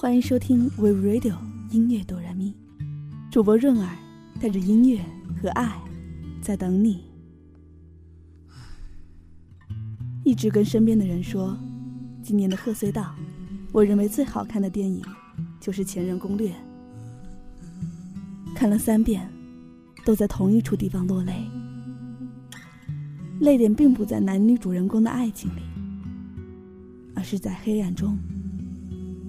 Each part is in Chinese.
欢迎收听 We Radio 音乐哆来咪，主播润儿带着音乐和爱在等你。一直跟身边的人说，今年的贺岁档，我认为最好看的电影就是《前任攻略》，看了三遍，都在同一处地方落泪。泪点并不在男女主人公的爱情里，而是在黑暗中。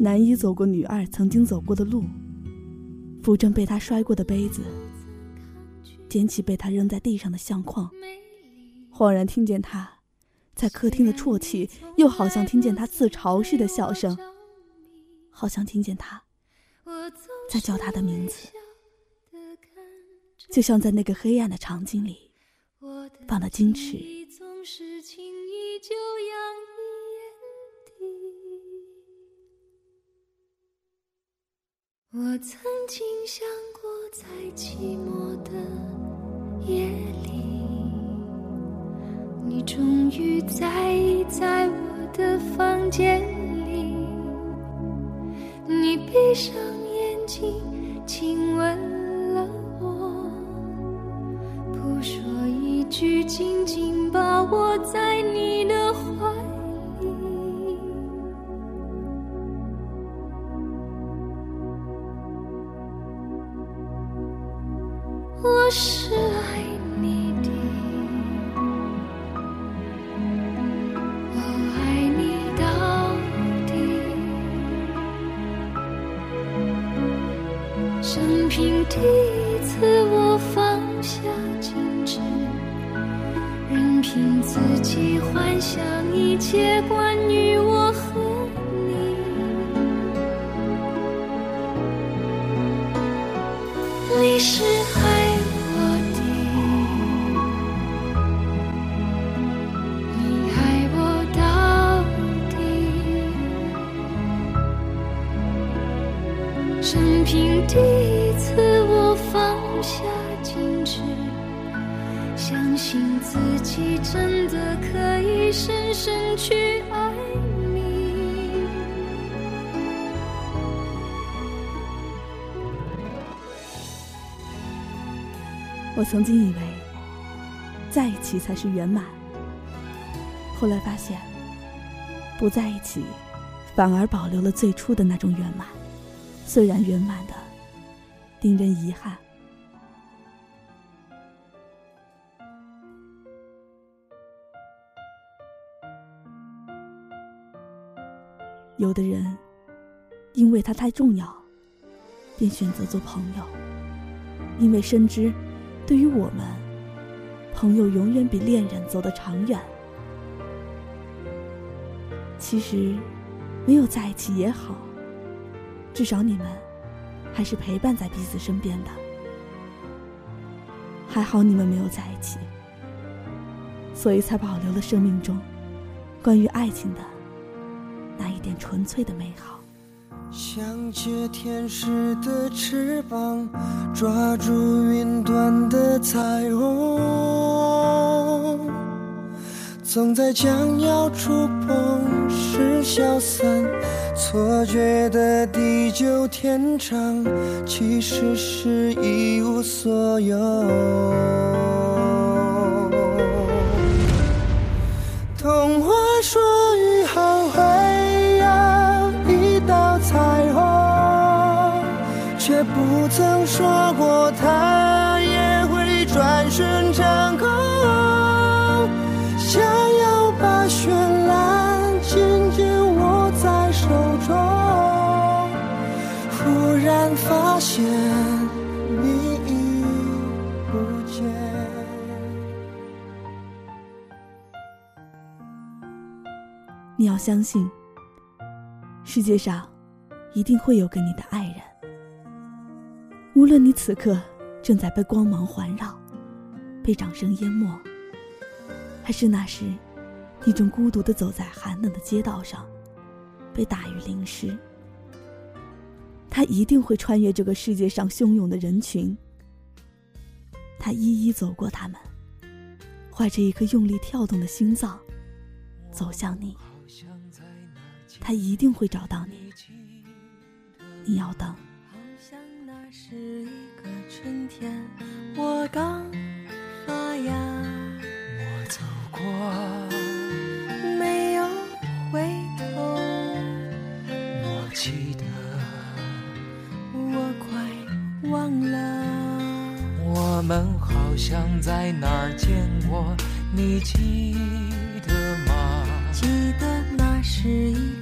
男一走过女二曾经走过的路，扶正被他摔过的杯子，捡起被他扔在地上的相框，恍然听见他在客厅的啜泣，又好像听见他自嘲似的笑声，好像听见他在叫他的名字，就像在那个黑暗的场景里放的矜持。我曾经想过，在寂寞的夜里，你终于在意在我的房间里。你闭上眼睛，亲吻了我，不说一句，紧紧把我在是爱你的，我爱你到底。生平第一次，我放下矜持，任凭自己幻想一切关于我和生平第一次，我放下矜持，相信自己真的可以深深去爱你。我曾经以为，在一起才是圆满，后来发现，不在一起，反而保留了最初的那种圆满。虽然圆满的令人遗憾，有的人因为他太重要，便选择做朋友，因为深知对于我们，朋友永远比恋人走得长远。其实，没有在一起也好。至少你们还是陪伴在彼此身边的，还好你们没有在一起，所以才保留了生命中关于爱情的那一点纯粹的美好。像借天使的翅膀，抓住云端的彩虹，总在将要触碰时消散。错觉的地久天长，其实是一无所有。童话说雨后会有一道彩虹，却不曾说过它发现你已不见。你要相信，世界上一定会有个你的爱人。无论你此刻正在被光芒环绕，被掌声淹没，还是那时你正孤独的走在寒冷的街道上。被大雨淋湿，他一定会穿越这个世界上汹涌的人群。他一一走过他们，怀着一颗用力跳动的心脏，走向你。他一定会找到你，你要等。好像那是一个春天，我刚们好像在哪儿见过，你记得吗？记得那是一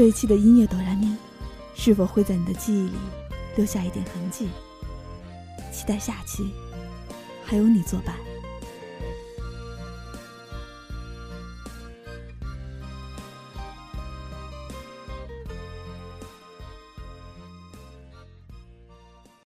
这一期的音乐哆来咪，是否会在你的记忆里留下一点痕迹？期待下期，还有你作伴。